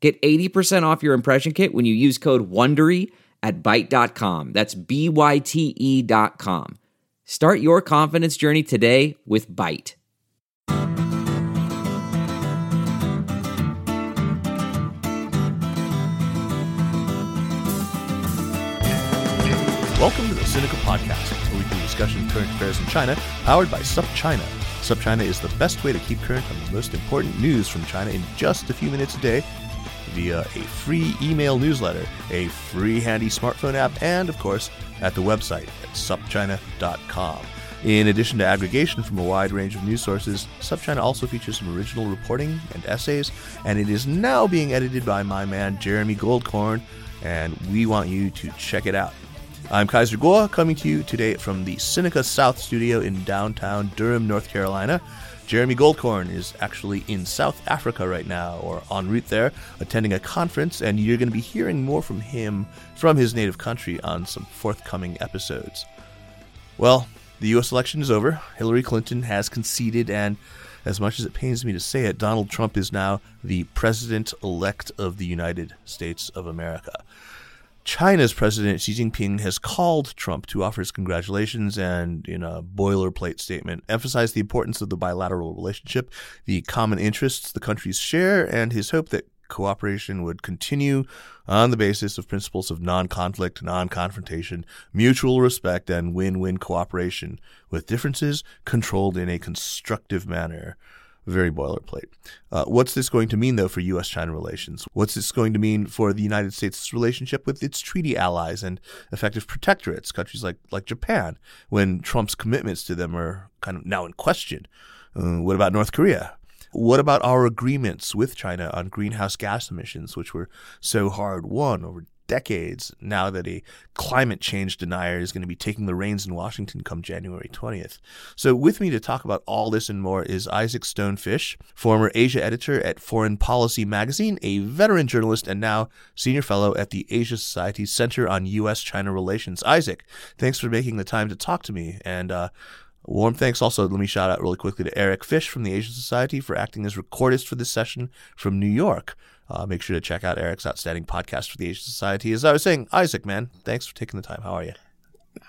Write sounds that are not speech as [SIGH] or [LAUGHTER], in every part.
Get 80% off your impression kit when you use code WONDERY at Byte.com. That's B-Y-T-E dot com. Start your confidence journey today with Byte. Welcome to the Sinica Podcast, a weekly discussion of current affairs in China, powered by SupChina. SupChina is the best way to keep current on the most important news from China in just a few minutes a day via a free email newsletter, a free handy smartphone app, and of course at the website at supchina.com. In addition to aggregation from a wide range of news sources, SupChina also features some original reporting and essays, and it is now being edited by my man Jeremy Goldkorn, and we want you to check it out. I'm Kaiser Kuo, coming to you today from the Sinica South studio in downtown Durham, North Carolina. Jeremy Goldkorn is actually in South Africa right now, or en route there, attending a conference, and you're going to be hearing more from him from his native country on some forthcoming episodes. Well, the U.S. election is over. Hillary Clinton has conceded, and as much as it pains me to say it, Donald Trump is now the president elect of the United States of America. China's President Xi Jinping has called Trump to offer his congratulations and, in a boilerplate statement, emphasized the importance of the bilateral relationship, the common interests the countries share, and his hope that cooperation would continue on the basis of principles of non conflict, non confrontation, mutual respect, and win win cooperation, with differences controlled in a constructive manner very boilerplate. Uh, what's this going to mean, though, for U.S. China relations? What's this going to mean for the United States' relationship with its treaty allies and effective protectorates, countries like, like Japan, when Trump's commitments to them are kind of now in question? Uh, what about North Korea? What about our agreements with China on greenhouse gas emissions, which were so hard won over decades now that a climate change denier is going to be taking the reins in Washington come January 20th. So, with me to talk about all this and more is Isaac Stone Fish, former Asia editor at Foreign Policy magazine, a veteran journalist, and now senior fellow at the Asia Society Center on U.S. China Relations. Isaac, thanks for making the time to talk to me. And, uh, Warm thanks also, let me shout out really quickly to Eric Fish from the Asia Society for acting as recordist for this session from New York. Uh, make sure to check out Eric's outstanding podcast for the Asia Society. As I was saying, Isaac, man, thanks for taking the time. How are you?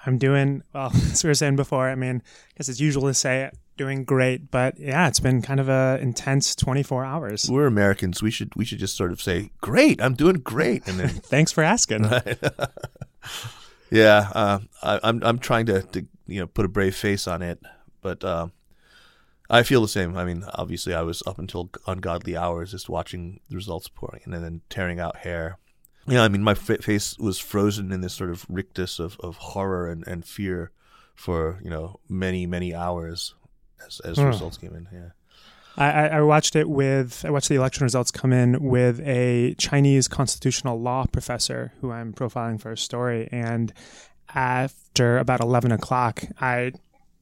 I'm doing well. [LAUGHS] As we were saying before, I mean, I guess it's usual to say doing great, but yeah, it's been kind of a intense 24 hours. We're Americans. We should we should just sort of say, "Great, I'm doing great," and then [LAUGHS] thanks for asking. [LAUGHS] yeah, uh, I, am I'm, I'm trying to, to you know put a brave face on it, but uh, I feel the same. I mean, obviously, I was up until ungodly hours just watching the results pouring and then tearing out hair. Yeah, I mean, my f- face was frozen in this sort of rictus of, of horror and, and fear for you know many many hours as as hmm. results came in. Yeah. I, I watched it with I watched the election results come in with a Chinese constitutional law professor who I'm profiling for a story, and after about eleven o'clock, I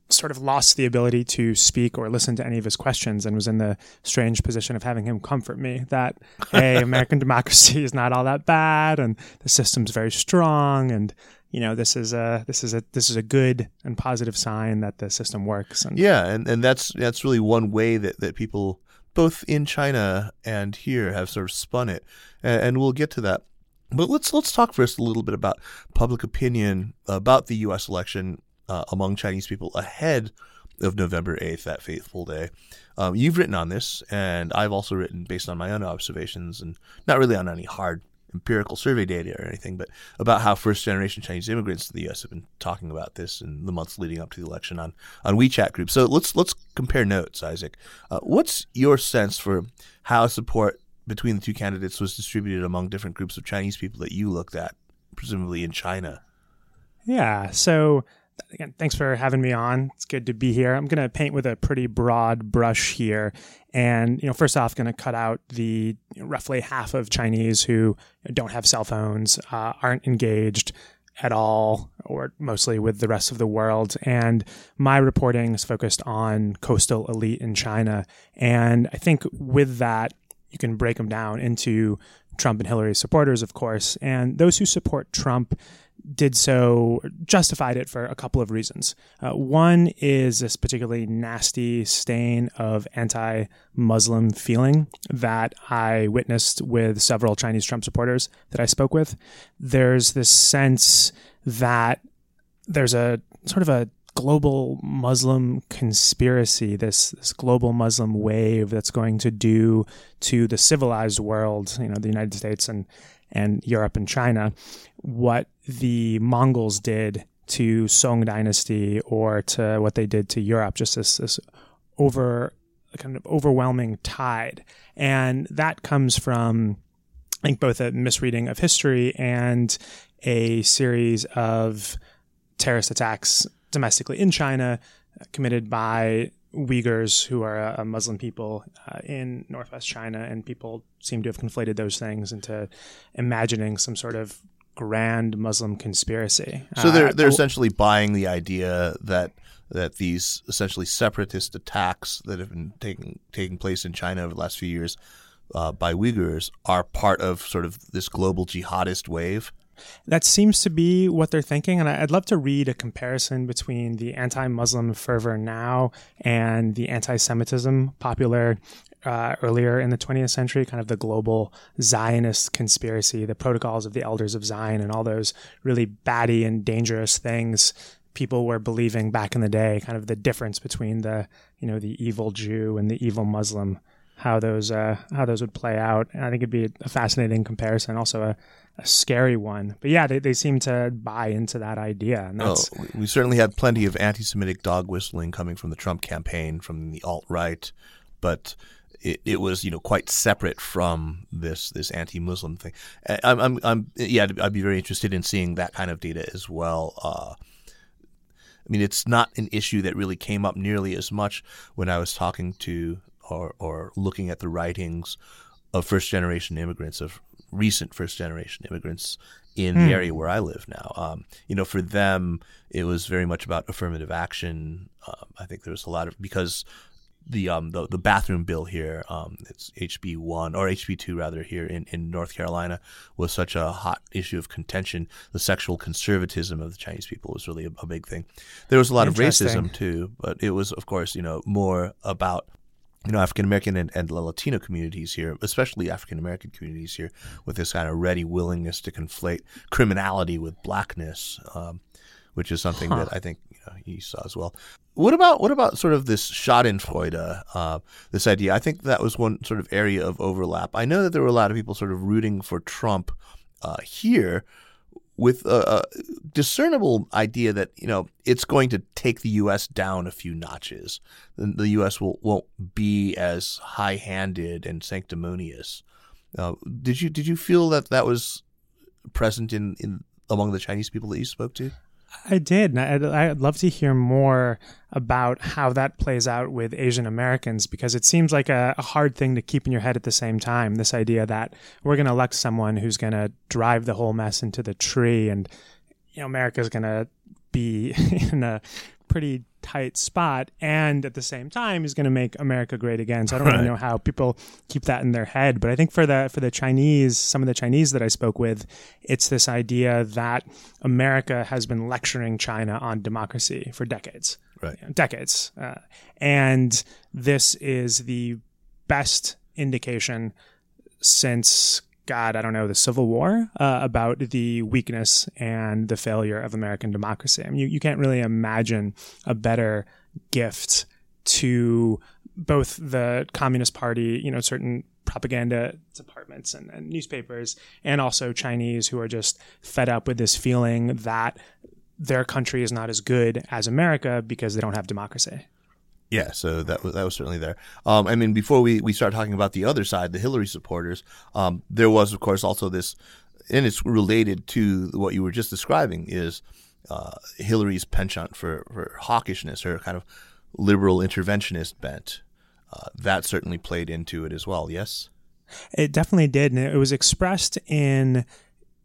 sort of lost the ability to speak or listen to any of his questions and was in the strange position of having him comfort me that [LAUGHS] hey american democracy is not all that bad and the system's very strong and you know this is a this is a this is a good and positive sign that the system works and yeah and and that's that's really one way that that people both in china and here have sort of spun it and, and we'll get to that but let's let's talk first a little bit about public opinion about the U.S. election uh, among Chinese people ahead of November 8th, that faithful day. Um, you've written on this, and I've also written based on my own observations, and not really on any hard empirical survey data or anything, but about how first generation Chinese immigrants to the U.S. have been talking about this in the months leading up to the election on, on WeChat groups. So let's let's compare notes, Isaac. Uh, what's your sense for how support between the two candidates was distributed among different groups of Chinese people that you looked at, presumably in China? Yeah. So again, thanks for having me on. It's good to be here. I'm going to paint with a pretty broad brush here. And, you know, first off, going to cut out the you know, roughly half of Chinese who don't have cell phones, uh, aren't engaged at all, or mostly with the rest of the world. And my reporting is focused on coastal elite in China. And I think with that, you can break them down into Trump and Hillary supporters, of course. And those who support Trump did so, justified it for a couple of reasons. Uh, one is this particularly nasty stain of anti Muslim feeling that I witnessed with several Chinese Trump supporters that I spoke with. There's this sense that there's a sort of a global Muslim conspiracy, this, this global Muslim wave that's going to do to the civilized world, you know, the United States and, and Europe and China, what the Mongols did to Song Dynasty or to what they did to Europe, just this, this over kind of overwhelming tide. And that comes from, I think, both a misreading of history and a series of terrorist attacks domestically in China committed by Uyghurs, who are a, Muslim people uh, in northwest China, and people seem to have conflated those things into imagining some sort of grand Muslim conspiracy. So they're uh, they're uh, essentially buying the idea that that these essentially separatist attacks that have been taking taking place in China over the last few years uh, by Uyghurs are part of sort of this global jihadist wave. That seems to be what they're thinking. And I'd love to read a comparison between the anti Muslim fervor now and the anti Semitism popular uh, earlier in the 20th century, kind of the global Zionist conspiracy, the protocols of the elders of Zion, and all those really batty and dangerous things people were believing back in the day, kind of the difference between the, you know, the evil Jew and the evil Muslim how those uh, how those would play out. And I think it'd be a fascinating comparison, also a, a scary one. But yeah, they, they seem to buy into that idea. And that's, oh, we certainly had plenty of anti-Semitic dog whistling coming from the Trump campaign, from the alt right, but it, it was you know quite separate from this this anti-Muslim thing. I'm, I'm, I'm yeah, I'd be very interested in seeing that kind of data as well. Uh, I mean, it's not an issue that really came up nearly as much when I was talking to or, or looking at the writings of first generation immigrants, of recent first generation immigrants in mm. the hmm. area where I live now. Um, you know, for them, it was very much about affirmative action. Um, I think there was a lot of because the um the, the bathroom bill here, um, it's HB one or HB two rather here in, in North Carolina was such a hot issue of contention. The sexual conservatism of the Chinese people was really a, a big thing. There was a lot of racism too, but it was of course you know more about you know, African American and, and Latino communities here, especially African American communities here, with this kind of ready willingness to conflate criminality with blackness, um, which is something huh. that I think you, know, you saw as well. What about what about sort of this Schadenfreude, uh, this idea? I think that was one sort of area of overlap. I know that there were a lot of people sort of rooting for Trump uh, here, with a, a, discernible idea that you know it's going to take the U.S. down a few notches. The, U.S. will won't be as high-handed and sanctimonious. Uh, did you did you feel that that was present in, in among the Chinese people that you spoke to? I did. I'd, I'd love to hear more about how that plays out with Asian Americans because it seems like a, a, hard thing to keep in your head at the same time. This idea that we're going to elect someone who's going to drive the whole mess into the tree, and you know America's going to be [LAUGHS] in a pretty tight spot and at the same time is going to make America great again. So I don't right. really know how people keep that in their head, but I think for the for the Chinese, some of the Chinese that I spoke with, it's this idea that America has been lecturing China on democracy for decades. Right. You know, decades. Uh, and this is the best indication since God, I don't know, the Civil War uh, about the weakness and the failure of American democracy. I mean, you, you can't really imagine a better gift to both the Communist Party, you know, certain propaganda departments and, and newspapers, and also Chinese who are just fed up with this feeling that their country is not as good as America because they don't have democracy. Yeah, so that was that was certainly there. Um, I mean, before we, we start talking about the other side, the Hillary supporters, um, there was of course also this, and it's related to what you were just describing. Is uh, Hillary's penchant for, for hawkishness, her kind of liberal interventionist bent, uh, that certainly played into it as well. Yes, it definitely did, and it was expressed in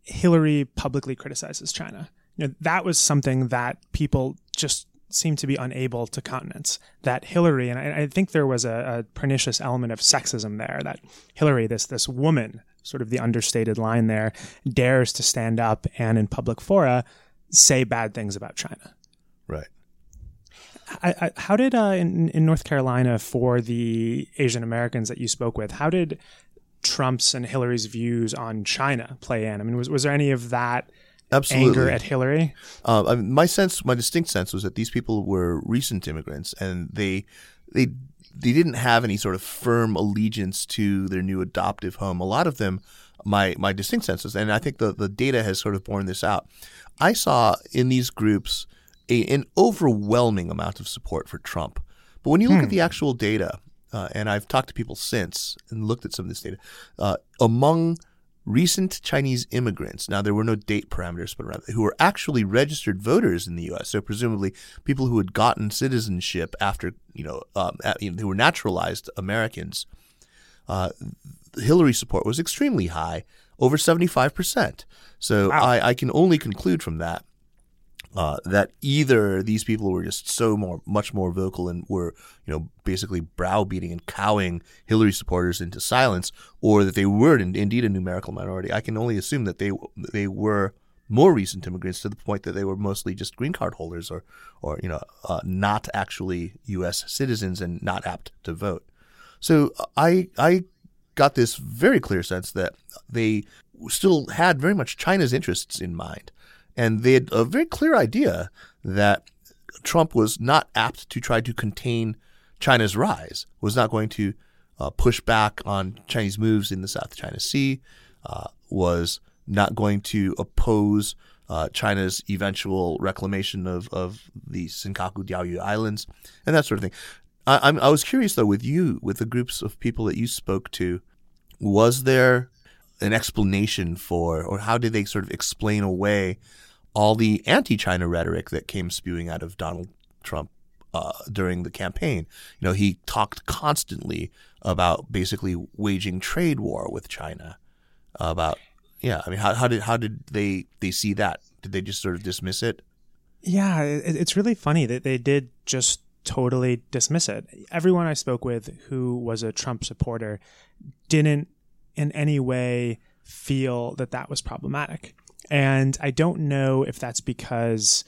Hillary publicly criticizes China. You know, that was something that people just seemed to be unable to countenance. That Hillary, and I, I think there was a, a, pernicious element of sexism there. That Hillary, this this woman, sort of the understated line there, dares to stand up and in public fora say bad things about China. Right. I, I, how did uh, in in North Carolina for the Asian Americans that you spoke with? How did Trump's and Hillary's views on China play in? I mean, was was there any of that? Absolutely. anger at Hillary? Uh, I mean, my sense, my distinct sense, was that these people were recent immigrants, and they they they didn't have any sort of firm allegiance to their new adoptive home. A lot of them, my my distinct senses, and I think the the data has sort of borne this out. I saw in these groups a, an overwhelming amount of support for Trump, but when you look hmm. at the actual data, uh, and I've talked to people since and looked at some of this data, uh, among recent Chinese immigrants, now there were no date parameters, but rather who were actually registered voters in the U.S., so presumably people who had gotten citizenship after, you know, um, at, you know who were naturalized Americans, uh, Hillary support was extremely high, over 75%. So wow. I, I can only conclude from that uh, that either these people were just so more, much more vocal and were, you know, basically browbeating and cowing Hillary supporters into silence, or that they were in, indeed a numerical minority. I can only assume that they they were more recent immigrants to the point that they were mostly just green card holders or, or you know, uh, not actually U.S. citizens and not apt to vote. So I I got this very clear sense that they still had very much China's interests in mind and they had a very clear idea that Trump was not apt to try to contain China's rise, was not going to uh, push back on Chinese moves in the South China Sea, uh, was not going to oppose uh, China's eventual reclamation of, of the Senkaku Diaoyu Islands, and that sort of thing. I, I was curious though with you, with the groups of people that you spoke to, was there an explanation for, or how did they sort of explain away all the anti-China rhetoric that came spewing out of Donald Trump uh, during the campaign? You know, he talked constantly about basically waging trade war with China. About yeah, I mean, how, how did how did they they see that? Did they just sort of dismiss it? Yeah, it, it's really funny that they did just totally dismiss it. Everyone I spoke with who was a Trump supporter didn't in any way feel that that was problematic. And I don't know if that's because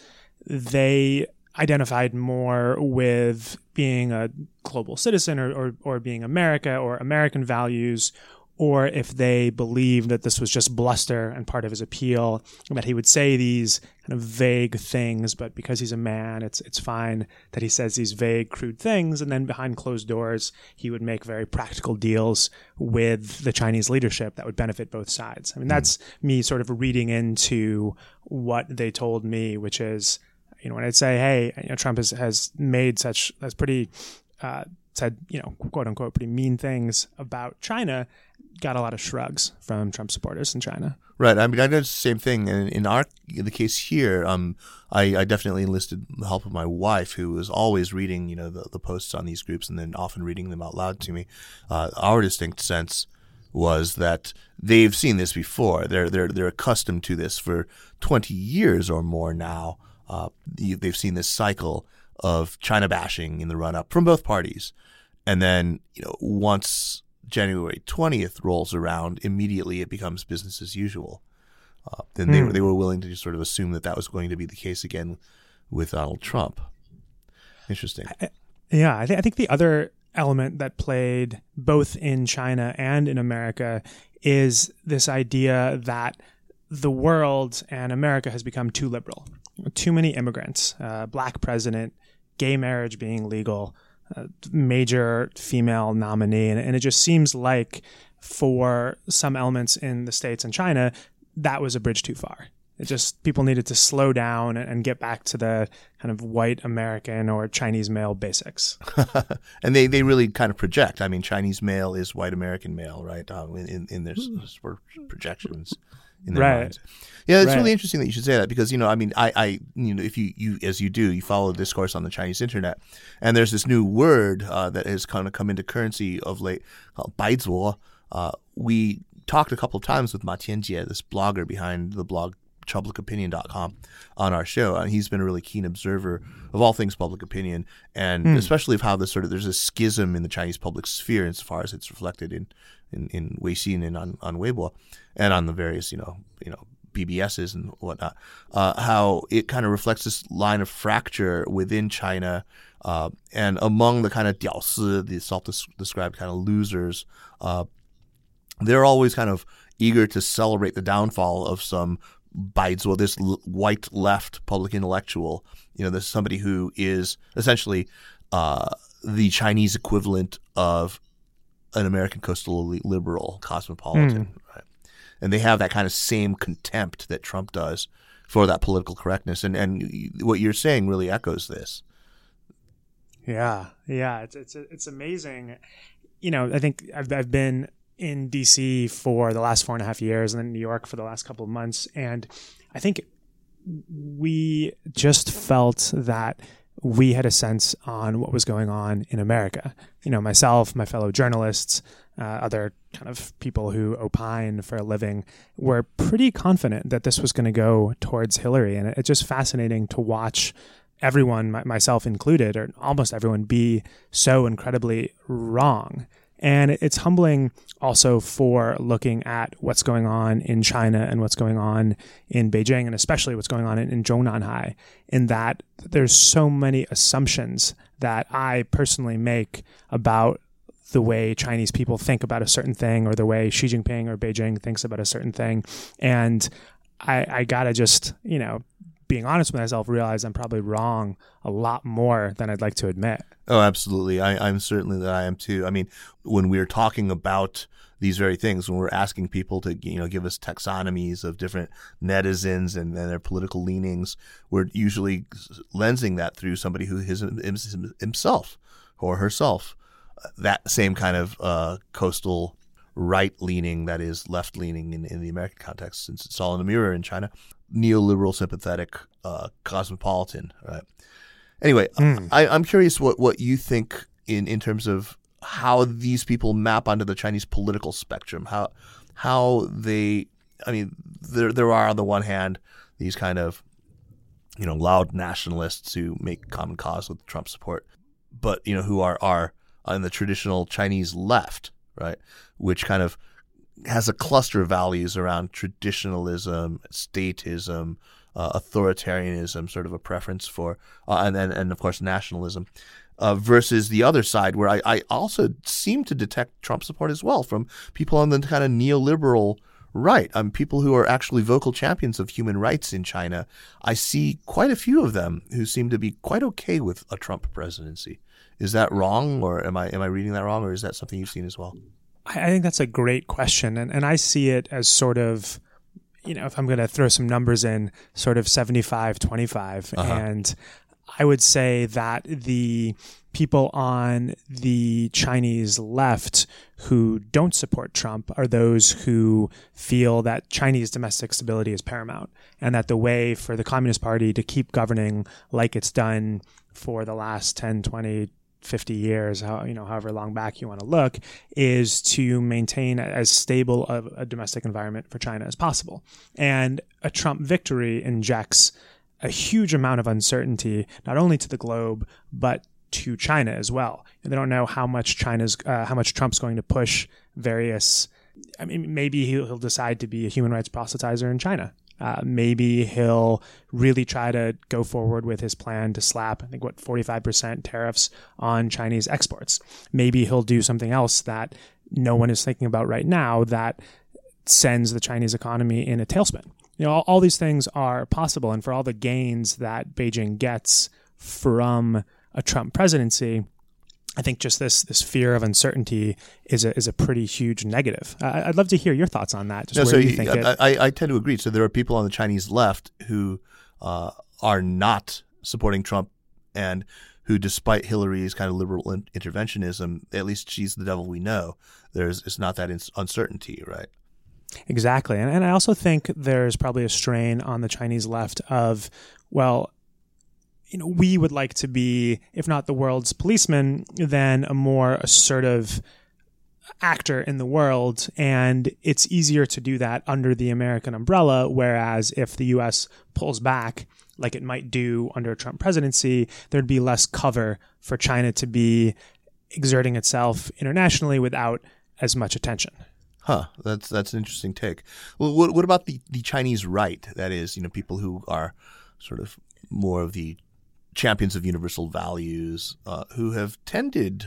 they identified more with being a global citizen or, or, or being America or American values or if they believed that this was just bluster and part of his appeal, and that he would say these kind of vague things, but because he's a man, it's it's fine that he says these vague, crude things, and then behind closed doors, he would make very practical deals with the Chinese leadership that would benefit both sides. I mean, that's me sort of reading into what they told me, which is, you know, when I'd say, hey, you know, Trump has has made such that's pretty. Uh, said, you know, quote unquote, pretty mean things about China got a lot of shrugs from Trump supporters in China. Right. I mean, I noticed the same thing. And in our in the case here, um, I, I, definitely enlisted the help of my wife, who was always reading, you know, the, the posts on these groups and then often reading them out loud to me. Uh, our distinct sense was that they've seen this before. They're they're they're accustomed to this for twenty years or more now. Uh, they've seen this cycle of China bashing in the run up from both parties, and then you know once January 20th rolls around, immediately it becomes business as usual. Uh, then they, mm. they were willing to just sort of assume that that was going to be the case again with Donald Trump. Interesting. I, yeah, I, th- I think the other element that played both in China and in America is this idea that the world and America has become too liberal. Too many immigrants, uh, black president, gay marriage being legal, major female nominee, and, and it just seems like for some elements in the states and China, that was a bridge too far. It just people needed to slow down and get back to the kind of white American or Chinese male basics. [LAUGHS] and they, they really kind of project. I mean, Chinese male is white American male, right? Um, in in their sort of projections in their right. minds. Yeah, it's Right. really interesting that you should say that because you know, I mean, I, I, you know, if you, you as you do, you follow the discourse on the Chinese internet, and there's this new word uh, that has kind of come into currency of late called baizuo. Uh, we talked a couple of times with Ma Tianjie, this blogger behind the blog chublicopinion.com on our show and he's been a really keen observer of all things public opinion and especially of how this sort of there's a schism in the Chinese public sphere insofar as it's reflected in in, in Weixin and on, on Weibo and on the various you know you know BBSs and whatnot uh, how it kind of reflects this line of fracture within China uh, and among the kind of 屌丝 the self-described kind of losers uh, they're always kind of eager to celebrate the downfall of some baizuo this l- white left public intellectual you know there's somebody who is essentially uh, the chinese equivalent of an american coastal elite liberal cosmopolitan right? And they have that kind of same contempt that trump does for that political correctness. And and what you're saying really echoes this. Yeah, yeah, it's it's it's amazing. You know, I think I've I've been in DC for the last four and a half years, and then New York for the last couple of months, and I think we just felt that we had a sense on what was going on in America. You know, myself, my fellow journalists, uh, other kind of people who opine for a living were pretty confident that this was going to go towards Hillary. And it's just fascinating to watch everyone, myself included, or almost everyone, be so incredibly wrong. And it's humbling also for looking at what's going on in China and what's going on in Beijing, and especially what's going on in, in Zhongnanhai, in that there's so many assumptions that I personally make about the way Chinese people think about a certain thing or the way Xi Jinping or Beijing thinks about a certain thing. And I, I gotta just, you know, being honest with myself, realize I'm probably wrong a lot more than I'd like to admit. Oh, absolutely. I, I'm certainly that I am too. I mean, when we're talking about these very things, when we're asking people to, you know, give us taxonomies of different netizens and, and their political leanings, we're usually lensing that through somebody who is himself or herself that same kind of uh, coastal right leaning that is left leaning in, in the American context, since it's all in the mirror in China, neoliberal sympathetic uh, cosmopolitan, right? Anyway, hmm. I, I'm curious what, what you think in, in terms of how these people map onto the Chinese political spectrum, how how they, I mean, there there are on the one hand these kind of, you know, loud nationalists who make common cause with Trump support, but you know who are are on the traditional Chinese left, right, which kind of has a cluster of values around traditionalism, statism, uh, authoritarianism, sort of a preference for, uh, and, and and of course nationalism, uh, versus the other side where I, I also seem to detect Trump support as well from people on the kind of neoliberal right, um, people who are actually vocal champions of human rights in China. I see quite a few of them who seem to be quite okay with a Trump presidency. Is that wrong, or am I am I reading that wrong, or is that something you've seen as well? I think that's a great question. And, and I see it as sort of, you know, if I'm going to throw some numbers in, sort of 75 25. Uh-huh. And I would say that the people on the Chinese left who don't support Trump are those who feel that Chinese domestic stability is paramount and that the way for the Communist Party to keep governing like it's done for the last 10, 20, 50 years, how, you know, however long back you want to look, is to maintain as stable of a domestic environment for China as possible. And a Trump victory injects a huge amount of uncertainty, not only to the globe, but to China as well. And they don't know how much China's, uh, how much Trump's going to push various. I mean, maybe he'll, he'll decide to be a human rights proselytizer in China. Uh, maybe he'll really try to go forward with his plan to slap, I think, what, 45% tariffs on Chinese exports. Maybe he'll do something else that no one is thinking about right now that sends the Chinese economy in a tailspin. You know, all, all these things are possible. And for all the gains that Beijing gets from a Trump presidency, I think just this this fear of uncertainty is a is a pretty huge negative. Uh, I'd love to hear your thoughts on that. Just No, so you I, I, I tend to agree. So there are people on the Chinese left who uh, are not supporting Trump and who, despite Hillary's kind of liberal in- interventionism, at least she's the devil we know. There's it's not that ins- uncertainty, right? Exactly. And, and I also think there's probably a strain on the Chinese left of, well, you know, we would like to be, if not the world's policeman, then a more assertive actor in the world. And it's easier to do that under the American umbrella. Whereas if the US pulls back, like it might do under a Trump presidency, there'd be less cover for China to be exerting itself internationally without as much attention. Huh. That's that's an interesting take. Well, what what about the, the Chinese right? That is, you know, people who are sort of more of the champions of universal values, uh, who have tended,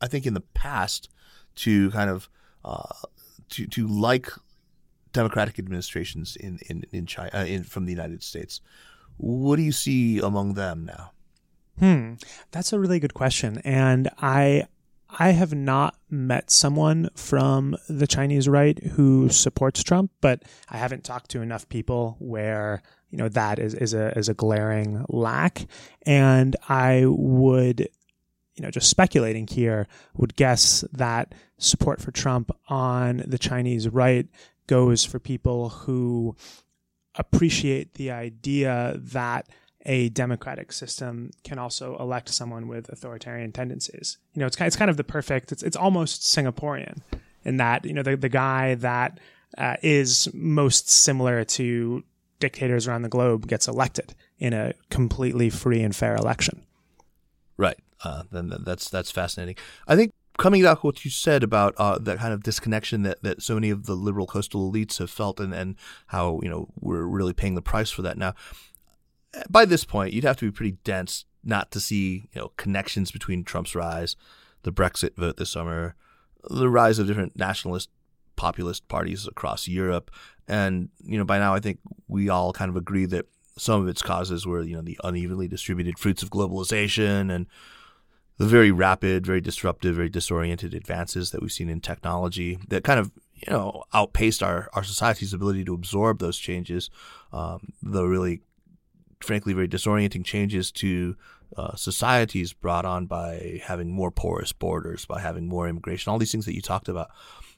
I think, in the past, to kind of uh, to to like democratic administrations in in in China uh, in, from the United States. What do you see among them now? Hmm, that's a really good question, and I I have not met someone from the Chinese right who supports Trump, but I haven't talked to enough people where you know that is is a is a glaring lack, and I would you know just speculating here would guess that support for Trump on the Chinese right goes for people who appreciate the idea that a democratic system can also elect someone with authoritarian tendencies. You know, it's kind, it's kind of the perfect. It's it's almost Singaporean in that you know the the guy that uh, is most similar to dictators around the globe gets elected in a completely free and fair election. Right. Uh, then that's that's fascinating. I think coming back to what you said about uh, that kind of disconnection that, that so many of the liberal coastal elites have felt and, and how you know we're really paying the price for that now by this point, you'd have to be pretty dense not to see you know connections between Trump's rise, the Brexit vote this summer, the rise of different nationalist populist parties across Europe, and you know by now I think we all kind of agree that some of its causes were you know the unevenly distributed fruits of globalization and the very rapid, very disruptive, very disoriented advances that we've seen in technology that kind of you know outpaced our our society's ability to absorb those changes. Um, the really frankly very disorienting changes to uh, societies brought on by having more porous borders, by having more immigration, all these things that you talked about.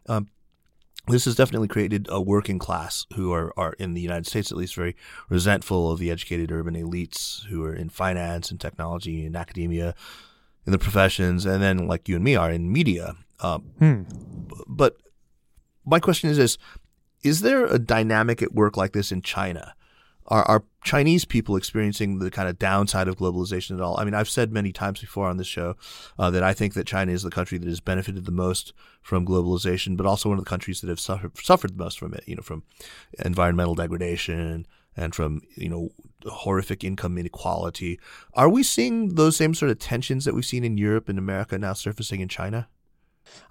Um, this has definitely created a working class who are, are in the United States at least very resentful of the educated urban elites who are in finance and technology and academia, in the professions, and then like you and me are in media. Um, hmm. But my question is this: Is there a dynamic at work like this in China? Are, are Chinese people experiencing the kind of downside of globalization at all? I mean, I've said many times before on this show uh, that I think that China is the country that has benefited the most from globalization, but also one of the countries that have suffered, suffered the most from it, you know, from environmental degradation and from, you know, horrific income inequality. Are we seeing those same sort of tensions that we've seen in Europe and America now surfacing in China?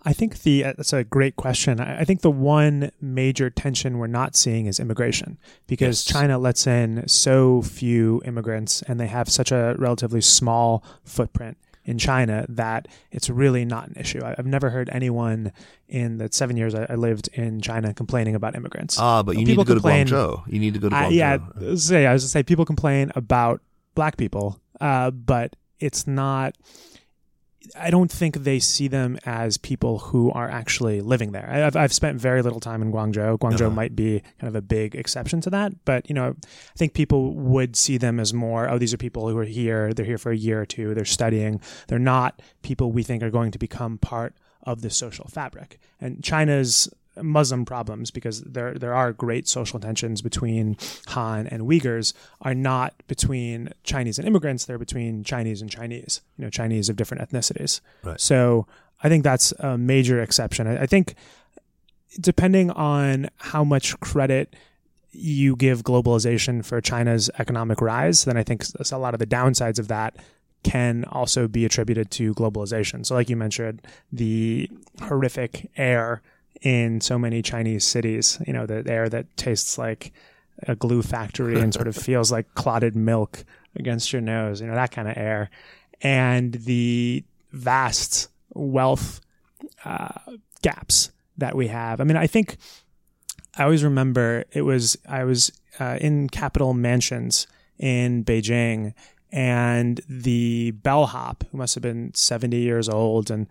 I think the uh, that's a great question. I think the one major tension we're not seeing is immigration because yes. China lets in so few immigrants and they have such a relatively small footprint in China that it's really not an issue. I've never heard anyone in the seven years I lived in China complaining about immigrants. Ah, but you people need to go complain, to Guangzhou. You need to go to Guangzhou. Yeah, say I was gonna say people complain about black people, uh, but it's not I don't think they see them as people who are actually living there. I've, I've spent very little time in Guangzhou. Guangzhou uh-huh. might be kind of a big exception to that, but you know, I think people would see them as more. Oh, these are people who are here. They're here for a year or two. They're studying. They're not people we think are going to become part of the social fabric. And China's Muslim problems because there there are great social tensions between Han and Uyghurs are not between Chinese and immigrants they're between Chinese and Chinese you know Chinese of different ethnicities. Right. so I think that's a major exception. I, I think depending on how much credit you give globalization for China's economic rise then I think a lot of the downsides of that can also be attributed to globalization. So like you mentioned the horrific air in so many Chinese cities. You know, the air that tastes like a glue factory and sort of [LAUGHS] feels like clotted milk against your nose, you know, that kind of air. And the vast wealth uh, gaps that we have. I mean, I think I always remember it was, I was uh, in Capital Mansions in Beijing and the bellhop, who must have been 70 years old and,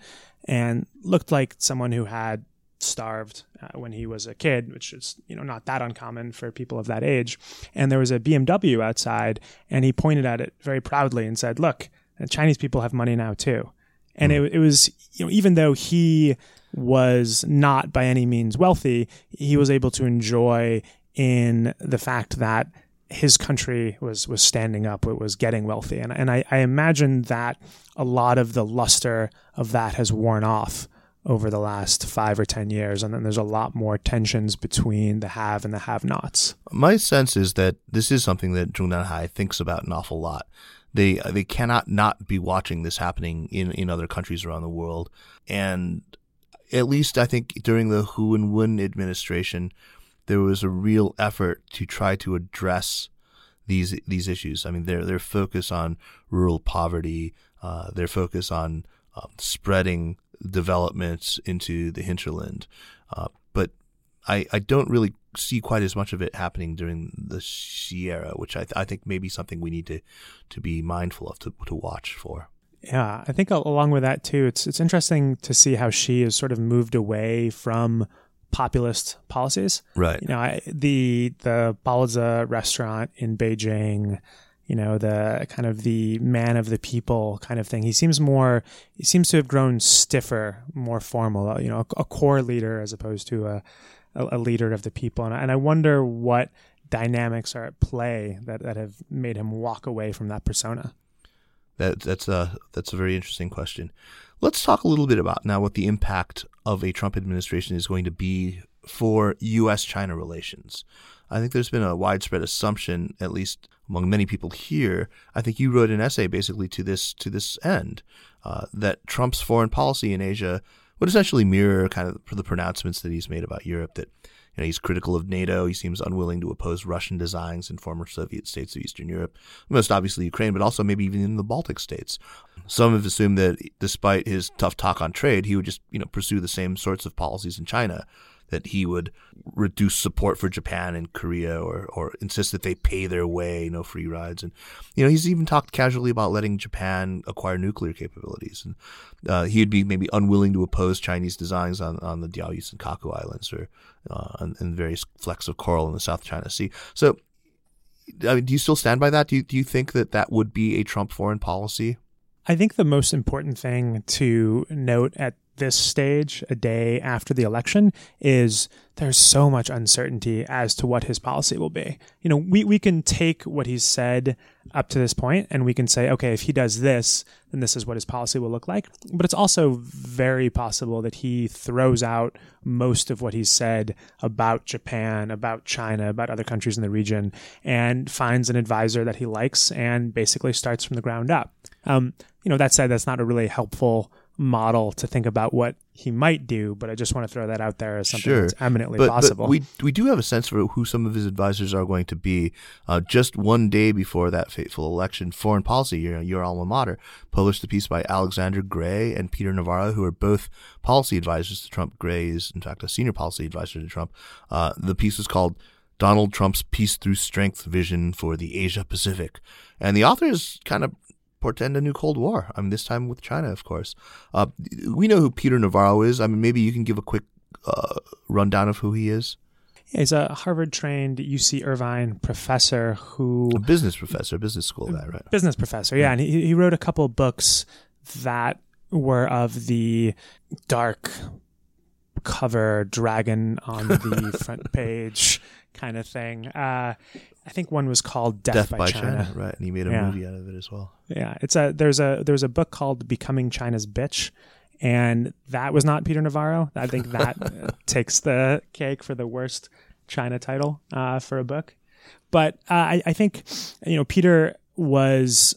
and looked like someone who had starved uh, when he was a kid, which is you know not that uncommon for people of that age. And there was a BMW outside, and he pointed at it very proudly and said, "Look, Chinese people have money now too." And it, it was you know even though he was not by any means wealthy, he was able to enjoy in the fact that his country was was standing up, it was getting wealthy, and and I, I imagine that a lot of the luster of that has worn off over the last five or ten years, and then there's a lot more tensions between the have and the have-nots. My sense is that this is something that Zhongnanhai thinks about an awful lot. They they cannot not be watching this happening in, in other countries around the world, and at least I think during the Hu and Wen administration, there was a real effort to try to address these these issues. I mean, their their focus on rural poverty, uh, their focus on um, spreading developments into the hinterland, uh, but I I don't really see quite as much of it happening during the Xi era, which I th- I think may be something we need to to be mindful of to to watch for. Yeah, I think along with that too, it's it's interesting to see how Xi has sort of moved away from populist policies. Right. You know, I, the the Baozi restaurant in Beijing, you know, the kind of the man of the people kind of thing. He seems more he seems to have grown stiffer, more formal, uh, you know, a, a core leader as opposed to a a, leader of the people. And, and I wonder what dynamics are at play that, that have made him walk away from that persona. That that's a that's a very interesting question. Let's talk a little bit about now what the impact of a Trump administration is going to be for U.S. China relations. I think there's been a widespread assumption, at least among many people here. I think you wrote an essay basically to this to this end uh, that Trump's foreign policy in Asia would essentially mirror kind of the pronouncements that he's made about Europe. That you know, he's critical of NATO. He seems unwilling to oppose Russian designs in former Soviet states of Eastern Europe, most obviously Ukraine, but also maybe even in the Baltic states. Some have assumed that despite his tough talk on trade, he would just you know pursue the same sorts of policies in China that he would reduce support for Japan and Korea or, or insist that they pay their way, no free rides. And, you know, he's even talked casually about letting Japan acquire nuclear capabilities. And uh, he'd be maybe unwilling to oppose Chinese designs on, on the Diaoyu Senkaku Islands or uh, and various flecks of coral in the South China Sea. So, I mean, do you still stand by that? Do you, do you think that that would be a Trump foreign policy? I think the most important thing to note at this stage, a day after the election, is there's so much uncertainty as to what his policy will be. You know, we, we can take what he's said up to this point and we can say, okay, if he does this, then this is what his policy will look like. But it's also very possible that he throws out most of what he's said about Japan, about China, about other countries in the region, and finds an advisor that he likes and basically starts from the ground up. Um, you know, that said, that's not a really helpful model to think about what he might do, but I just want to throw that out there as something sure. that's eminently but, possible. But we we do have a sense for who some of his advisors are going to be. Uh, just one day before that fateful election, Foreign Policy, your, your alma mater, published a piece by Alexander Gray and Peter Navarro, who are both policy advisors to Trump. Gray is, in fact, a senior policy advisor to Trump. Uh, the piece is called Donald Trump's Peace Through Strength Vision for the Asia Pacific. And the author is kind of portend a new Cold War. I mean, this time with China, of course. Uh, we know who Peter Navarro is. I mean, maybe you can give a quick uh, rundown of who he is. Yeah, he's a Harvard-trained UC Irvine professor who a business professor, business school guy, right? Business professor, yeah, and he he wrote a couple books that were of the dark cover dragon on the [LAUGHS] front page kind of thing. Uh, I think one was called Death, Death by, by China. China. right? And he made a yeah. movie out of it as well. Yeah, it's a there's a there's a book called Becoming China's Bitch, and that was not Peter Navarro. I think [LAUGHS] that takes the cake for the worst China title uh, for a book. But uh, I, I think you know Peter was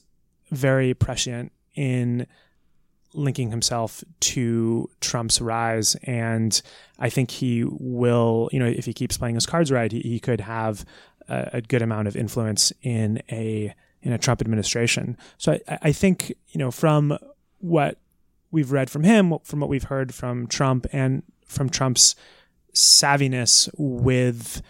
very prescient in linking himself to Trump's rise. And I think he will, you know, if he keeps playing his cards right, he, he could have a, a, good amount of influence in a in a Trump administration. So I, I think, you know, from what we've read from him, from what we've heard from Trump and from Trump's savviness with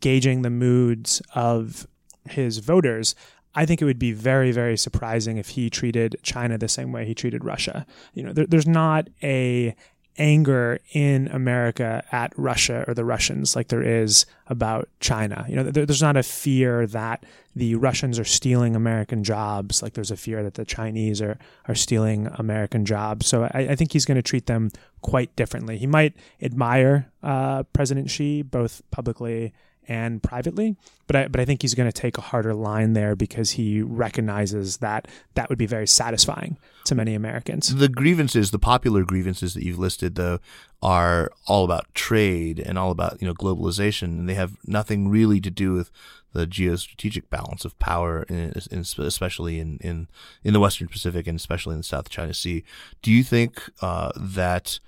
gauging the moods of his voters, I think it would be very, very surprising if he treated China the same way he treated Russia. You know, there, there's not a anger in America at Russia or the Russians like there is about China. You know, there, there's not a fear that the Russians are stealing American jobs, like there's a fear that the Chinese are are stealing American jobs. So I, I think he's going to treat them quite differently. He might admire uh, President Xi both publicly and privately. But I, but I think he's going to take a harder line there because he recognizes that that would be very satisfying to many Americans. The grievances, the popular grievances that you've listed, though, are all about trade and all about you know globalization, and they have nothing really to do with the geostrategic balance of power, in, in, especially in, in in the Western Pacific and especially in the South China Sea. Do you think uh, that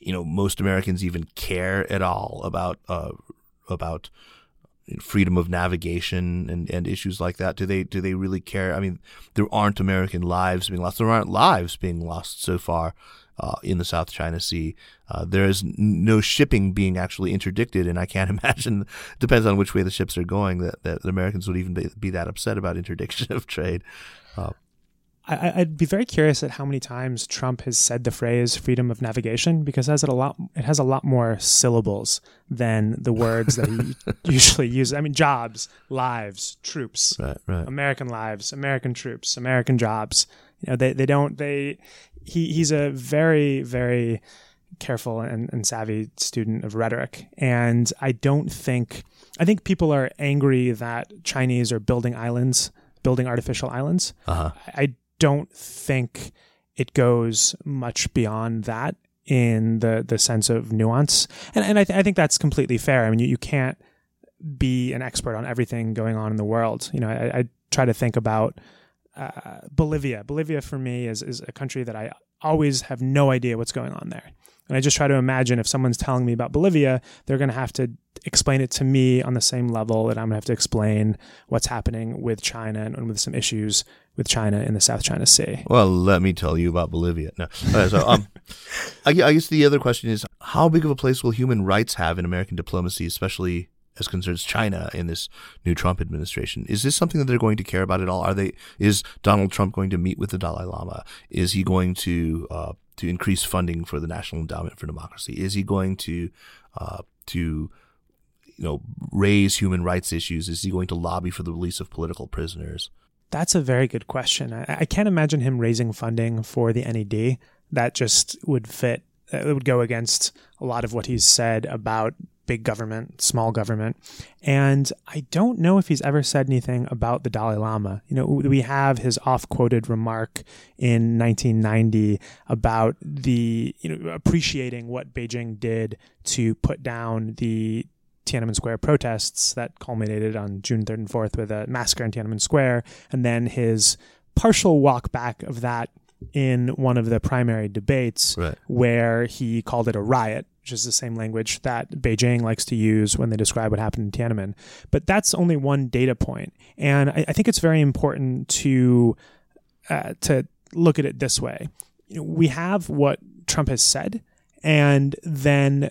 you know most Americans even care at all about uh, about freedom of navigation and, and issues like that? Do they do they really care? I mean, there aren't American lives being lost. There aren't lives being lost so far uh, in the South China Sea. Uh, there is no shipping being actually interdicted, and I can't [LAUGHS] imagine. Depends on which way the ships are going. That, that the Americans would even be, be that upset about interdiction of trade. Uh, I, would be very curious at how many times Trump has said the phrase "freedom of navigation" because it has a lot. It has a lot more syllables than the words that he [LAUGHS] usually uses. I mean, jobs, lives, troops, right, right. American lives, American troops, American jobs. You know, they they don't they. He he's a very very careful and, and savvy student of rhetoric, and I don't think I think people are angry that Chinese are building islands building artificial islands. Uh-huh. I don't think it goes much beyond that in the the sense of nuance, and and I, th- I think that's completely fair. I mean, you, you can't be an expert on everything going on in the world. You know, I, I try to think about uh, Bolivia. Bolivia for me is is a country that I always have no idea what's going on there. And I just try to imagine if someone's telling me about Bolivia, they're going to have to explain it to me on the same level that I'm going to have to explain what's happening with China and with some issues with China in the South China Sea. Well, let me tell you about Bolivia. No, so um, I, I guess the other question is how big of a place will human rights have in American diplomacy, especially as concerns China in this new Trump administration. Is this something that they're going to care about at all? Are they? Is Donald Trump going to meet with the Dalai Lama? Is he going to uh, to increase funding for the National Endowment for Democracy? Is he going to uh, to you know raise human rights issues? Is he going to lobby for the release of political prisoners? That's a very good question. I, I can't imagine him raising funding for the NED. That just would fit. It would go against a lot of what he's said about big government, small government. And I don't know if he's ever said anything about the Dalai Lama. You know, we have his off quoted remark in 1990 about the, you know, appreciating what Beijing did to put down the Tiananmen Square protests that culminated on June 3rd and 4th with a massacre in Tiananmen Square, and then his partial walk back of that in one of the primary debates right. where he called it a riot, which is the same language that Beijing likes to use when they describe what happened in Tiananmen. But that's only one data point, and I, I think it's very important to uh, to look at it this way. You know, we have what Trump has said, and then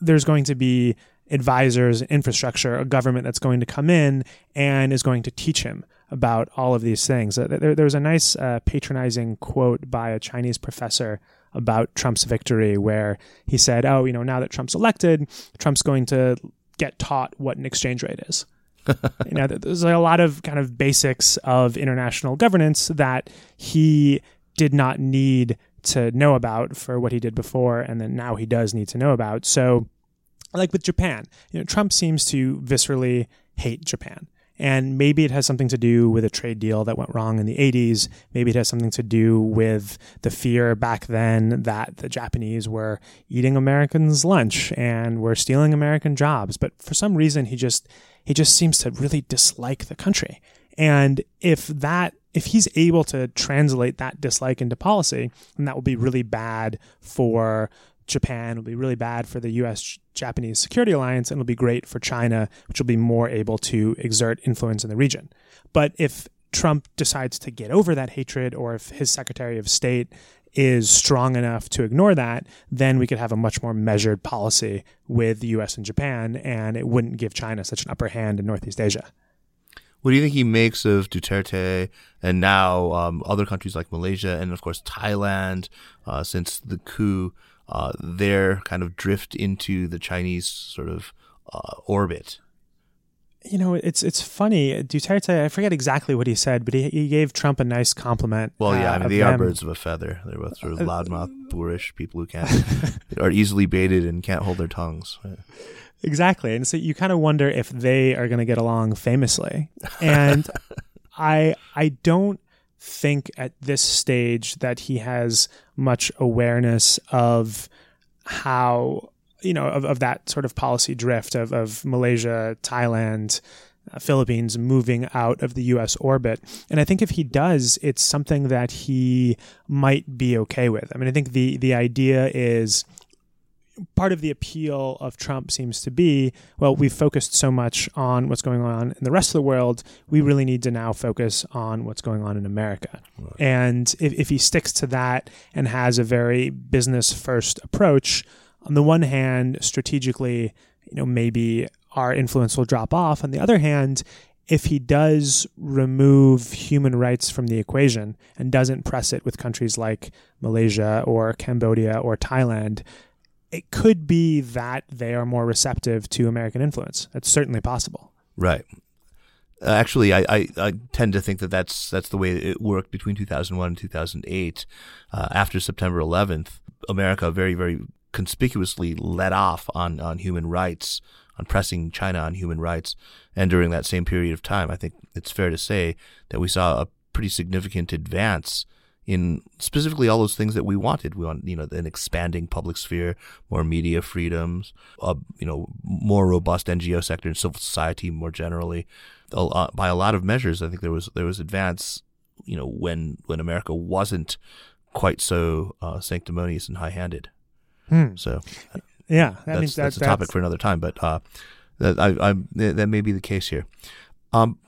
there's going to be advisors, infrastructure, a government that's going to come in and is going to teach him about all of these things. Uh, there, there was a nice uh, patronizing quote by a Chinese professor about Trump's victory where he said, Oh, you know, now that Trump's elected, Trump's going to get taught what an exchange rate is. [LAUGHS] you know, there's a lot of kind of basics of international governance that he did not need to know about for what he did before, and then now he does need to know about. So, like with Japan, you know, Trump seems to viscerally hate Japan. And maybe it has something to do with a trade deal that went wrong in the 80s. Maybe it has something to do with the fear back then that the Japanese were eating Americans' lunch and were stealing American jobs. But for some reason, he just he just seems to really dislike the country. And if that if he's able to translate that dislike into policy, then that will be really bad for Japan, will be really bad for the US Japanese security alliance, and it'll be great for China, which will be more able to exert influence in the region. But if Trump decides to get over that hatred, or if his Secretary of State is strong enough to ignore that, then we could have a much more measured policy with the US and Japan, and it wouldn't give China such an upper hand in Northeast Asia. What do you think he makes of Duterte and now um, other countries like Malaysia and, of course, Thailand uh, since the coup? Uh, their kind of drift into the Chinese sort of uh, orbit. You know, it's it's funny. Duterte, I forget exactly what he said, but he, he gave Trump a nice compliment. Well, yeah, uh, I mean, they are birds of a feather. They're both sort of loudmouth, boorish people who can't [LAUGHS] are easily baited and can't hold their tongues. Exactly. And so you kind of wonder if they are going to get along famously. And [LAUGHS] I I don't think at this stage that he has much awareness of how you know of, of that sort of policy drift of, of Malaysia, Thailand, uh, Philippines moving out of the US orbit. And I think if he does, it's something that he might be okay with. I mean, I think the the idea is part of the appeal of Trump seems to be well, we've focused so much on what's going on in the rest of the world. We really need to now focus on what's going on in America. And if, if he sticks to that and has a very business first approach, on the one hand, strategically, you know, maybe our influence will drop off. On the other hand, if he does remove human rights from the equation and doesn't press it with countries like Malaysia or Cambodia or Thailand, it could be that they are more receptive to American influence. That's certainly possible. Right. Uh, actually, I, I, I tend to think that that's that's the way it worked between 2001 and 2008. Uh, after September 11th, America very very conspicuously let off on on human rights, on pressing China on human rights, and during that same period of time, I think it's fair to say that we saw a pretty significant advance in specifically all those things that we wanted. We want, you know, an expanding public sphere, more media freedoms, a, you know, more robust NGO sector and civil society more generally. A lot, by a lot of measures, I think there was there was advance, you know, when when America wasn't quite so uh, sanctimonious and high-handed. Hmm. So Yeah, I that's, mean, that, that's a topic for another time, but uh, that I, I that may be the case here. Um,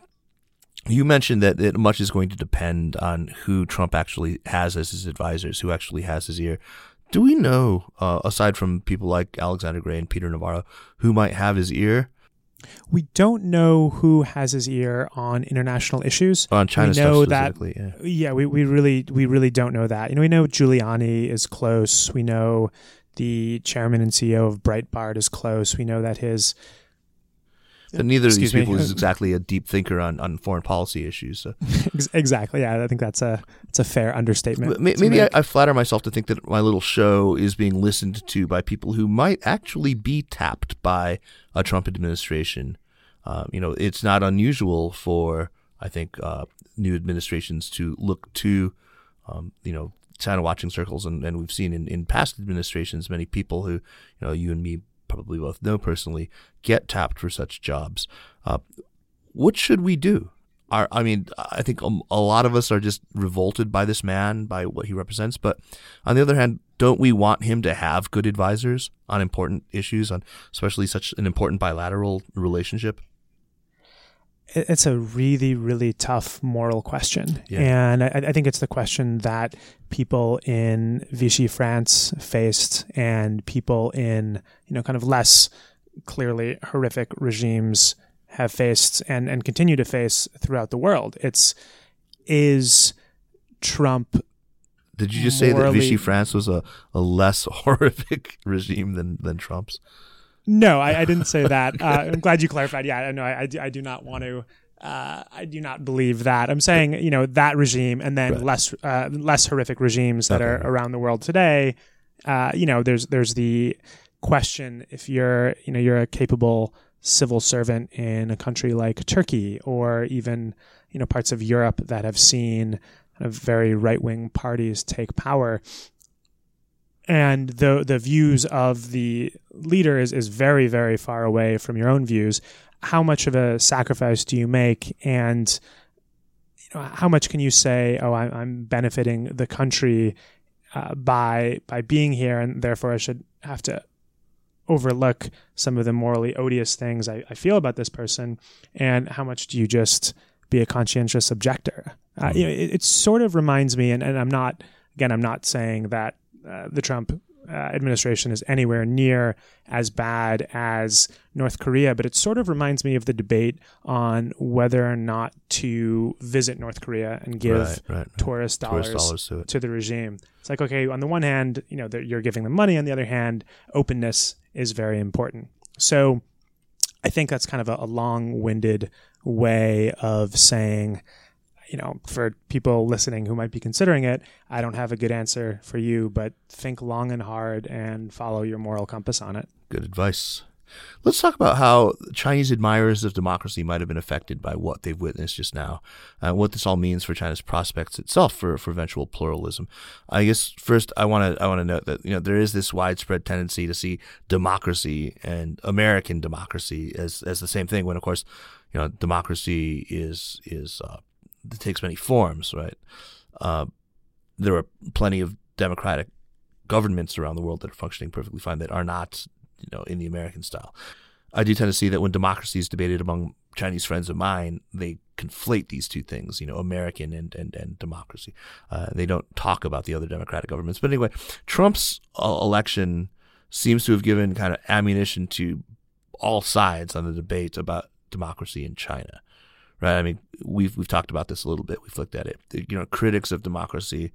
you mentioned that it, much is going to depend on who Trump actually has as his advisors, who actually has his ear. Do we know, uh, aside from people like Alexander Gray and Peter Navarro, who might have his ear We don't know who has his ear on international issues. on China we know that yeah. yeah, we, we really we really don't know that. You know, we know Giuliani is close. We know the chairman and CEO of Breitbart is close. We know that his But neither of these me. people is [LAUGHS] exactly a deep thinker on, on foreign policy issues. So exactly. Yeah, I think that's a it's a fair understatement. M- may- maybe I. I flatter myself to think that my little show is being listened to by people who might actually be tapped by a Trump administration. Uh, you know, it's not unusual for I think uh, new administrations to look to, um, you know, China watching circles, and, and we've seen in, in past administrations many people who, you know, you and me probably both know personally get tapped for such jobs. Uh, what should we do? Are, I mean, I think a lot of us are just revolted by this man, by what he represents. But on the other hand, don't we want him to have good advisors on important issues, on especially such an important bilateral relationship? It- it's a really really tough moral question, Yeah. and I, I think it's the question that people in Vichy France faced, and people in you know kind of less clearly horrific regimes have faced and and continue to face throughout the world. It's is Trump Did you just say that Vichy France was a, a less [LAUGHS] horrific regime than, than Trump's? No, I, I didn't say that. Uh, I'm glad you clarified. Yeah, no, I, I, do, I do not want to. Uh, I do not believe that. I'm saying you know that regime, and then Right. less uh, less horrific regimes that are around the world today. Uh, you know, there's there's the question if you're you know you're a capable civil servant in a country like Turkey or even you know parts of Europe that have seen kind of very right wing parties take power and the the views of the leader is, is very very far away from your own views. How much of a sacrifice do you make? And you know, how much can you say oh I'm, I'm benefiting the country uh, by by being here and therefore I should have to overlook some of the morally odious things I, I feel about this person and how much do you just be a conscientious objector? Uh, you know, it, it sort of reminds me and, and I'm not again I'm not saying that uh, the Trump uh, administration is anywhere near as bad as North Korea, but it sort of reminds me of the debate on whether or not to visit North Korea and give Right, right, right. tourist dollars, Tourist dollars to to the regime. It's like, okay, on the one hand, you know, that you're giving them money. On the other hand, openness is very important. So I think that's kind of a, a long-winded way of saying, you know, for people listening who might be considering it, I don't have a good answer for you, but think long and hard and follow your moral compass on it. Good advice. Let's talk about how Chinese admirers of democracy might have been affected by what they've witnessed just now, uh, what this all means for China's prospects itself for, for eventual pluralism. I guess first I want to I want to note that you know there is this widespread tendency to see democracy and American democracy as as the same thing when of course you know democracy is is uh, it takes many forms, right? Uh, there are plenty of democratic governments around the world that are functioning perfectly fine that are not you know, in the American style. I do tend to see that when democracy is debated among Chinese friends of mine, they conflate these two things, you know, American and, and, and democracy. Uh, they don't talk about the other democratic governments. But anyway, Trump's uh, election seems to have given kind of ammunition to all sides on the debate about democracy in China. Right? I mean, we've we've talked about this a little bit. We've looked at it. You know, critics of democracy,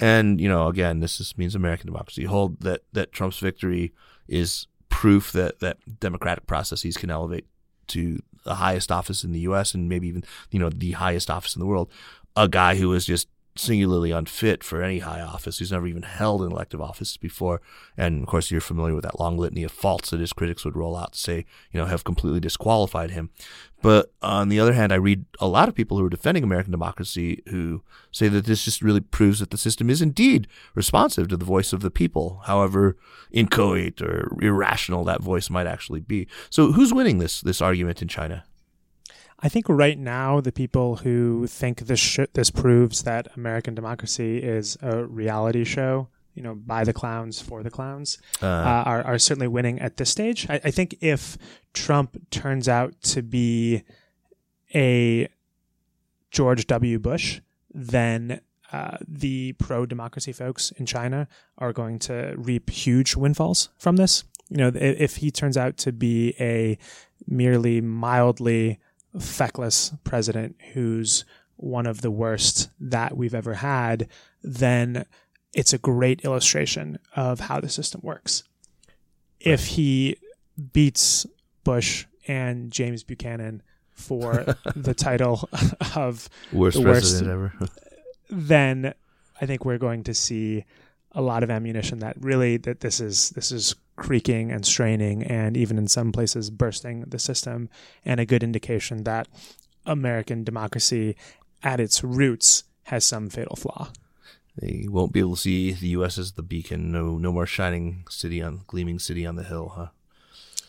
and you know, again, this is, means American democracy hold that that Trump's victory is proof that that democratic processes can elevate to the highest office in the U.S. and maybe even you know the highest office in the world. A guy who was just singularly unfit for any high office, who's never even held an elective office before, and of course you're familiar with that long litany of faults that his critics would roll out to say you know have completely disqualified him. But on the other hand, I read a lot of people who are defending American democracy who say that this just really proves that the system is indeed responsive to the voice of the people, however inchoate or irrational that voice might actually be. So who's winning this this argument in China? I think right now the people who think this sh- this proves that American democracy is a reality show, you know, by the clowns for the clowns, uh, are are certainly winning at this stage. I, I think if Trump turns out to be a George W. Bush, then uh, the pro democracy folks in China are going to reap huge windfalls from this. You know, if he turns out to be a merely mildly feckless president who's one of the worst that we've ever had, then it's a great illustration of how the system works. If he beats Bush and James Buchanan for [LAUGHS] the title of worst the president ever, [LAUGHS] then I think we're going to see a lot of ammunition that really that this is this is creaking and straining and even in some places bursting the system and a good indication that American democracy at its roots has some fatal flaw. They won't be able to see the U.S. as the beacon. No, no more shining city on gleaming city on the hill, huh?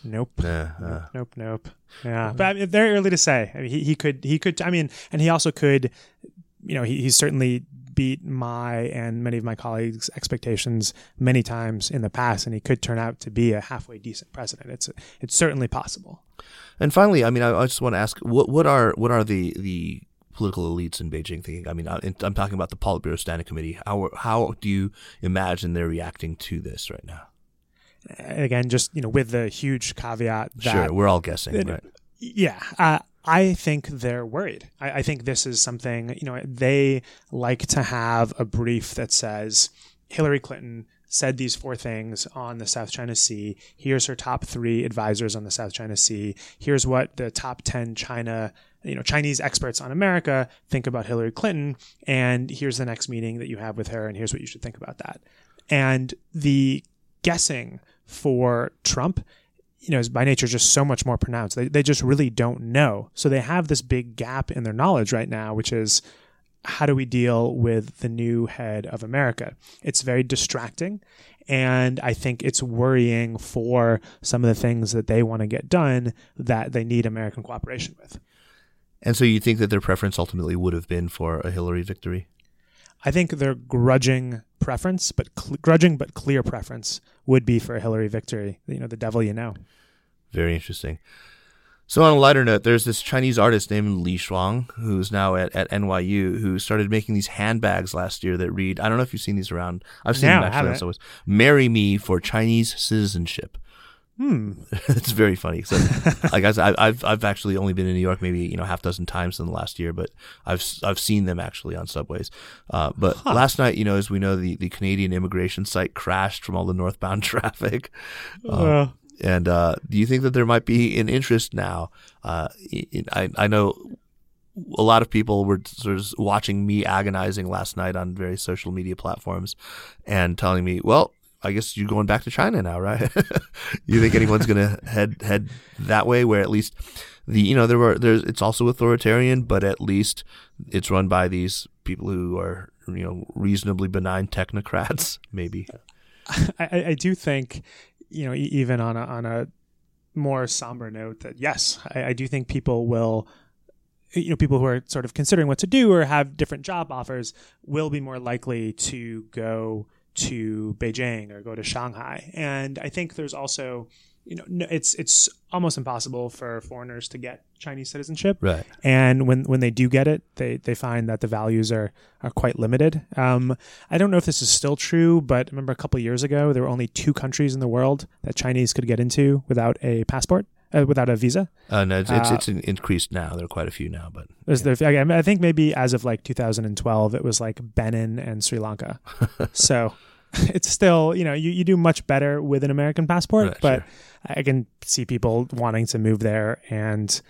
Nope. Uh, nope. Nope. Nope. Yeah, but I mean, very early to say. I mean, he he could he could. I mean, and he also could. You know, he, he's certainly beat my and many of my colleagues' expectations many times in the past, and he could turn out to be a halfway decent president. It's it's certainly possible. And finally, I mean, I, I just want to ask what what are what are the the political elites in Beijing thinking? I mean, I'm talking about the Politburo Standing Committee. How how do you imagine they're reacting to this right now? Again, just you know, with the huge caveat that sure, we're all guessing, it, right? Yeah, uh, I think they're worried. I, I, think this is something, you know, they like to have a brief that says Hillary Clinton said these four things on the South China Sea. Here's her top three advisors on the South China Sea. Here's what the top 10 China, you know, Chinese experts on America think about Hillary Clinton. And here's the next meeting that you have with her. And here's what you should think about that. And the guessing for Trump you know, is by nature just so much more pronounced. They, they just really don't know. So they have this big gap in their knowledge right now, which is how do we deal with the new head of America? It's very distracting. And I think it's worrying for some of the things that they want to get done that they need American cooperation with. And so you think that their preference ultimately would have been for a Hillary victory? I think their grudging preference, but cl- grudging but clear preference would be for a Hillary victory. You know, the devil you know. Very interesting. So on a lighter note, there's this Chinese artist named Li Shuang who's now at, at NYU who started making these handbags last year that read I don't know if you've seen these around. I've seen No, them actually. on. Marry me for Chinese citizenship. Hmm. [LAUGHS] it's very funny. So, [LAUGHS] like I said, I- I've I've actually only been in New York maybe you know half dozen times in the last year, but I've I've seen them actually on subways. Uh, but last night, you know, as we know, the, the Canadian immigration site crashed from all the northbound [LAUGHS] traffic. Uh, and uh, do you think that there might be an interest now? Uh, in, I I know a lot of people were sort of watching me agonizing last night on various social media platforms and telling me, well. I guess you're going back to China now, right? [LAUGHS] you think anyone's going to head head that way? Where at least the you know there were there's it's also authoritarian, but at least it's run by these people who are you know reasonably benign technocrats, [LAUGHS] maybe. [LAUGHS] I, I- do think, you know, even on a, on a more somber note, that yes, I, I do think people will, you know, people who are sort of considering what to do or have different job offers will be more likely to go to Beijing or go to Shanghai. And I think there's also, you know, it's it's almost impossible for foreigners to get Chinese citizenship Right. and when when they do get it, they they find that the values are are quite limited. Um, I don't know if this is still true, but I remember a couple years ago there were only two countries in the world that Chinese could get into without a passport, uh, without a visa. Uh, no, it's, it's, Uh, it's in- increased now. There are quite a few now, but There's the I mean, I think maybe as of like 2012, it was like Benin and Sri Lanka. [LAUGHS] so [LAUGHS] it's still you know you, you do much better with an American passport, Right, but sure. I can see people wanting to move there and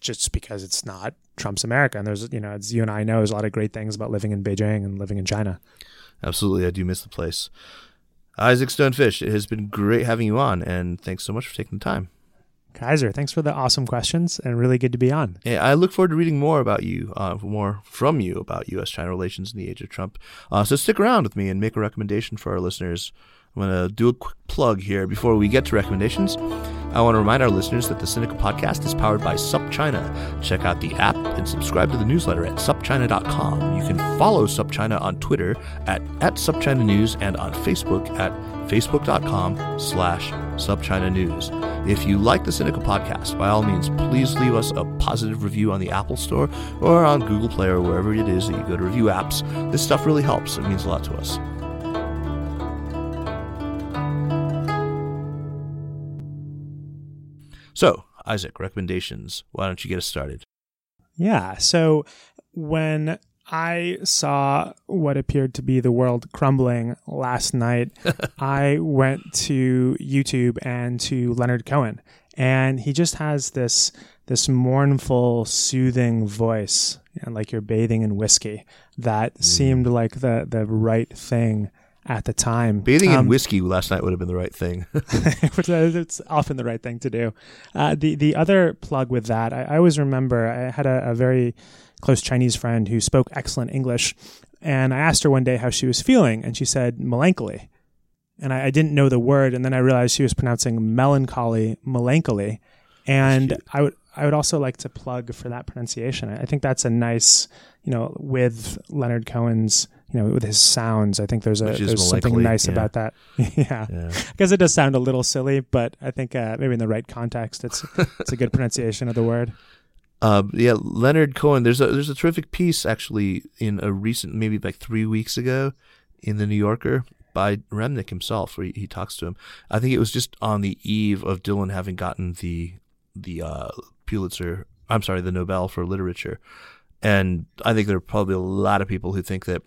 just because it's not Trump's America. And there's you know as you and I know, there's a lot of great things about living in Beijing and living in China. absolutely, I do miss the place. Isaac Stone Fish, it has been great having you on, and thanks so much for taking the time. Kaiser, thanks for the awesome questions and really good to be on. Yeah, I look forward to reading more about you, uh, more from you about U.S.-China relations in the age of Trump. Uh, so stick around with me and make a recommendation for our listeners. I'm going to do a quick plug here before we get to recommendations. I want to remind our listeners that the Sinica Podcast is powered by SupChina. Check out the app and subscribe to the newsletter at supchina.com. You can follow SupChina on Twitter at, at SupChina News and on Facebook at facebook.com slash SupChina News. If you like the Sinica Podcast, by all means, please leave us a positive review on the Apple Store or on Google Play or wherever it is that you go to review apps. This stuff really helps. It means a lot to us. So, Isaac, recommendations. Why don't you get us started? Yeah. So when I saw what appeared to be the world crumbling last night, [LAUGHS] I went to YouTube and to Leonard Cohen, and he just has this this mournful, soothing voice, and like you're bathing in whiskey, that seemed like the the right thing at the time. Bathing in Um, whiskey last night would have been the right thing. [LAUGHS] [LAUGHS] it's often the right thing to do. Uh, the the other plug with that, I, I always remember I had a, a very close Chinese friend who spoke excellent English, and I asked her one day how she was feeling, and she said melancholy, and I, I didn't know the word, and then I realized she was pronouncing melancholy, melancholy, and I would. I would also like to plug for that pronunciation. I I think that's a nice, you know, with Leonard Cohen's, you know, with his sounds. I think there's a there's something nice yeah. about that. [LAUGHS] yeah yeah. because it does sound a little silly, but I think uh, maybe in the right context, it's it's a good pronunciation of the word. Uh, yeah, Leonard Cohen. There's a there's a terrific piece actually in a recent, maybe like three weeks ago, in the New Yorker by Remnick himself, where he, he talks to him. I think it was just on the eve of Dylan having gotten the the uh, Pulitzer. I'm sorry, the Nobel for Literature, and I think there are probably a lot of people who think that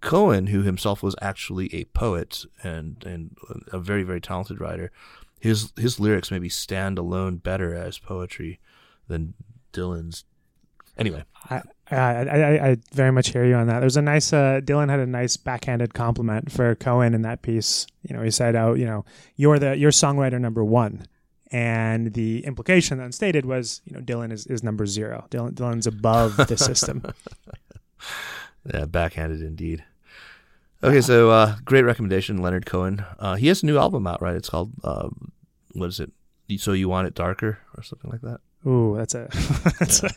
Cohen, who himself was actually a poet and and a very very talented writer, his his lyrics maybe stand alone better as poetry than Dylan's. Anyway, I, I, I, I very much hear you on that. There's a nice uh, Dylan had a nice backhanded compliment for Cohen in that piece. You know, he said, "Oh, you know, you're the you're songwriter number one." And the implication then stated was, you know, Dylan is, is number zero. Dylan, Dylan's above the system. [LAUGHS] yeah, backhanded indeed. Okay, so uh, great recommendation, Leonard Cohen. Uh, he has a new album out, right? It's called uh, what is it? So you want it darker or something like that? Ooh, that's a [LAUGHS] that's a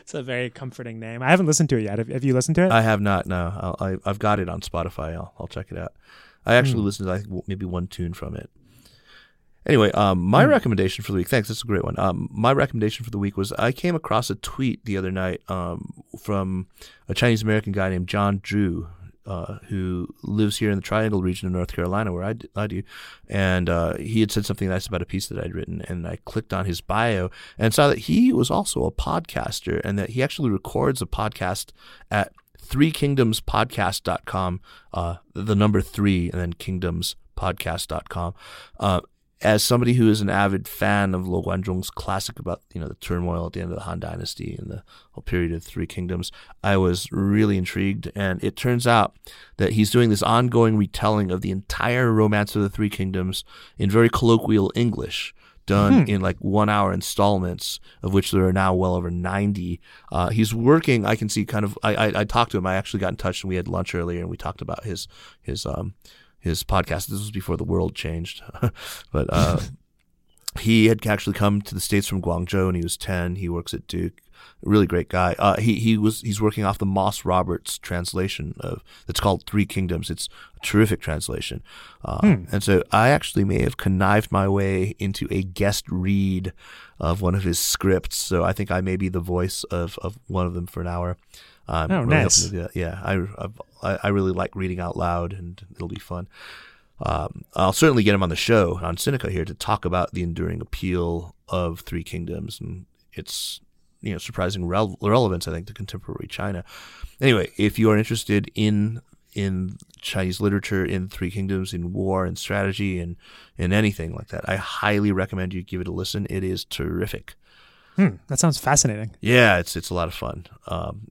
it's a very comforting name. I haven't listened to it yet. Have, have you listened to it? I have not. No, I'll, I, I've got it on Spotify. I'll, I'll check it out. I actually Hmm. listened to I think, maybe one tune from it. Anyway, um, my recommendation for the week, thanks, that's a great one. Um, my recommendation for the week was I came across a tweet the other night um, from a Chinese American guy named John Drew, uh, who lives here in the Triangle region of North Carolina, where I, do. And uh, he had said something nice about a piece that I'd written. And I clicked on his bio and saw that he was also a podcaster and that he actually records a podcast at threekingdomspodcast.com, uh, the number three, and then kingdomspodcast.com. Uh, as somebody who is an avid fan of Luo Guanzhong's classic about you know the turmoil at the end of the Han Dynasty and the whole period of Three Kingdoms, I was really intrigued. And it turns out that he's doing this ongoing retelling of the entire Romance of the Three Kingdoms in very colloquial English. Done in like one hour installments, of which there are now well over 90. Uh, he's working, I can see kind of, I, I, I talked to him. I actually got in touch and we had lunch earlier and we talked about his, his, um, his podcast. This was before the world changed, [LAUGHS] but uh, [LAUGHS] he had actually come to the states from Guangzhou, and he was ten. He works at Duke. Really great guy. Uh, he he was he's working off the Moss Roberts translation of it's called Three Kingdoms. It's a terrific translation, uh, and so I actually may have connived my way into a guest read of one of his scripts. So I think I may be the voice of of one of them for an hour. I'm Oh, really nice. hoping to do that. Yeah, I, I I really like reading out loud, and it'll be fun. Um, I'll certainly get him on the show on Sinica here to talk about the enduring appeal of Three Kingdoms and its you know surprising rel- relevance, I think, to contemporary China. Anyway, if you are interested in in Chinese literature, in Three Kingdoms, in war and strategy, and in anything like that, I highly recommend you give it a listen. It is terrific. Hmm, that sounds fascinating. Yeah, it's it's a lot of fun. Um,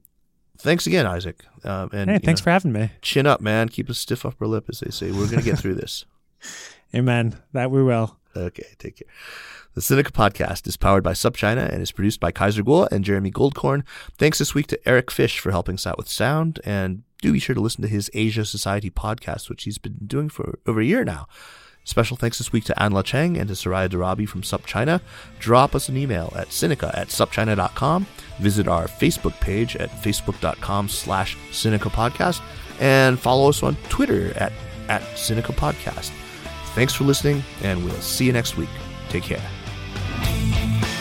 thanks again, Isaac. Um, and Hey, thanks know, for having me. chin up, man. Keep a stiff upper lip, as they say. We're gonna get through this. [LAUGHS] Amen. That we will. Okay, take care. The Sinica podcast is powered by SupChina and is produced by Kaiser Kuo and Jeremy Goldkorn. Thanks this week to Eric Fish for helping us out with sound, and do be sure to listen to his Asia Society podcast, which he's been doing for over a year now. Special thanks this week to Anla Cheng and to Soraya Darabi from SupChina. Drop us an email at Sinica at supchina.com. Visit our Facebook page at facebook.com slash Sinica Podcast. And follow us on Twitter at, at Sinica Podcast. Thanks for listening, and we'll see you next week. Take care.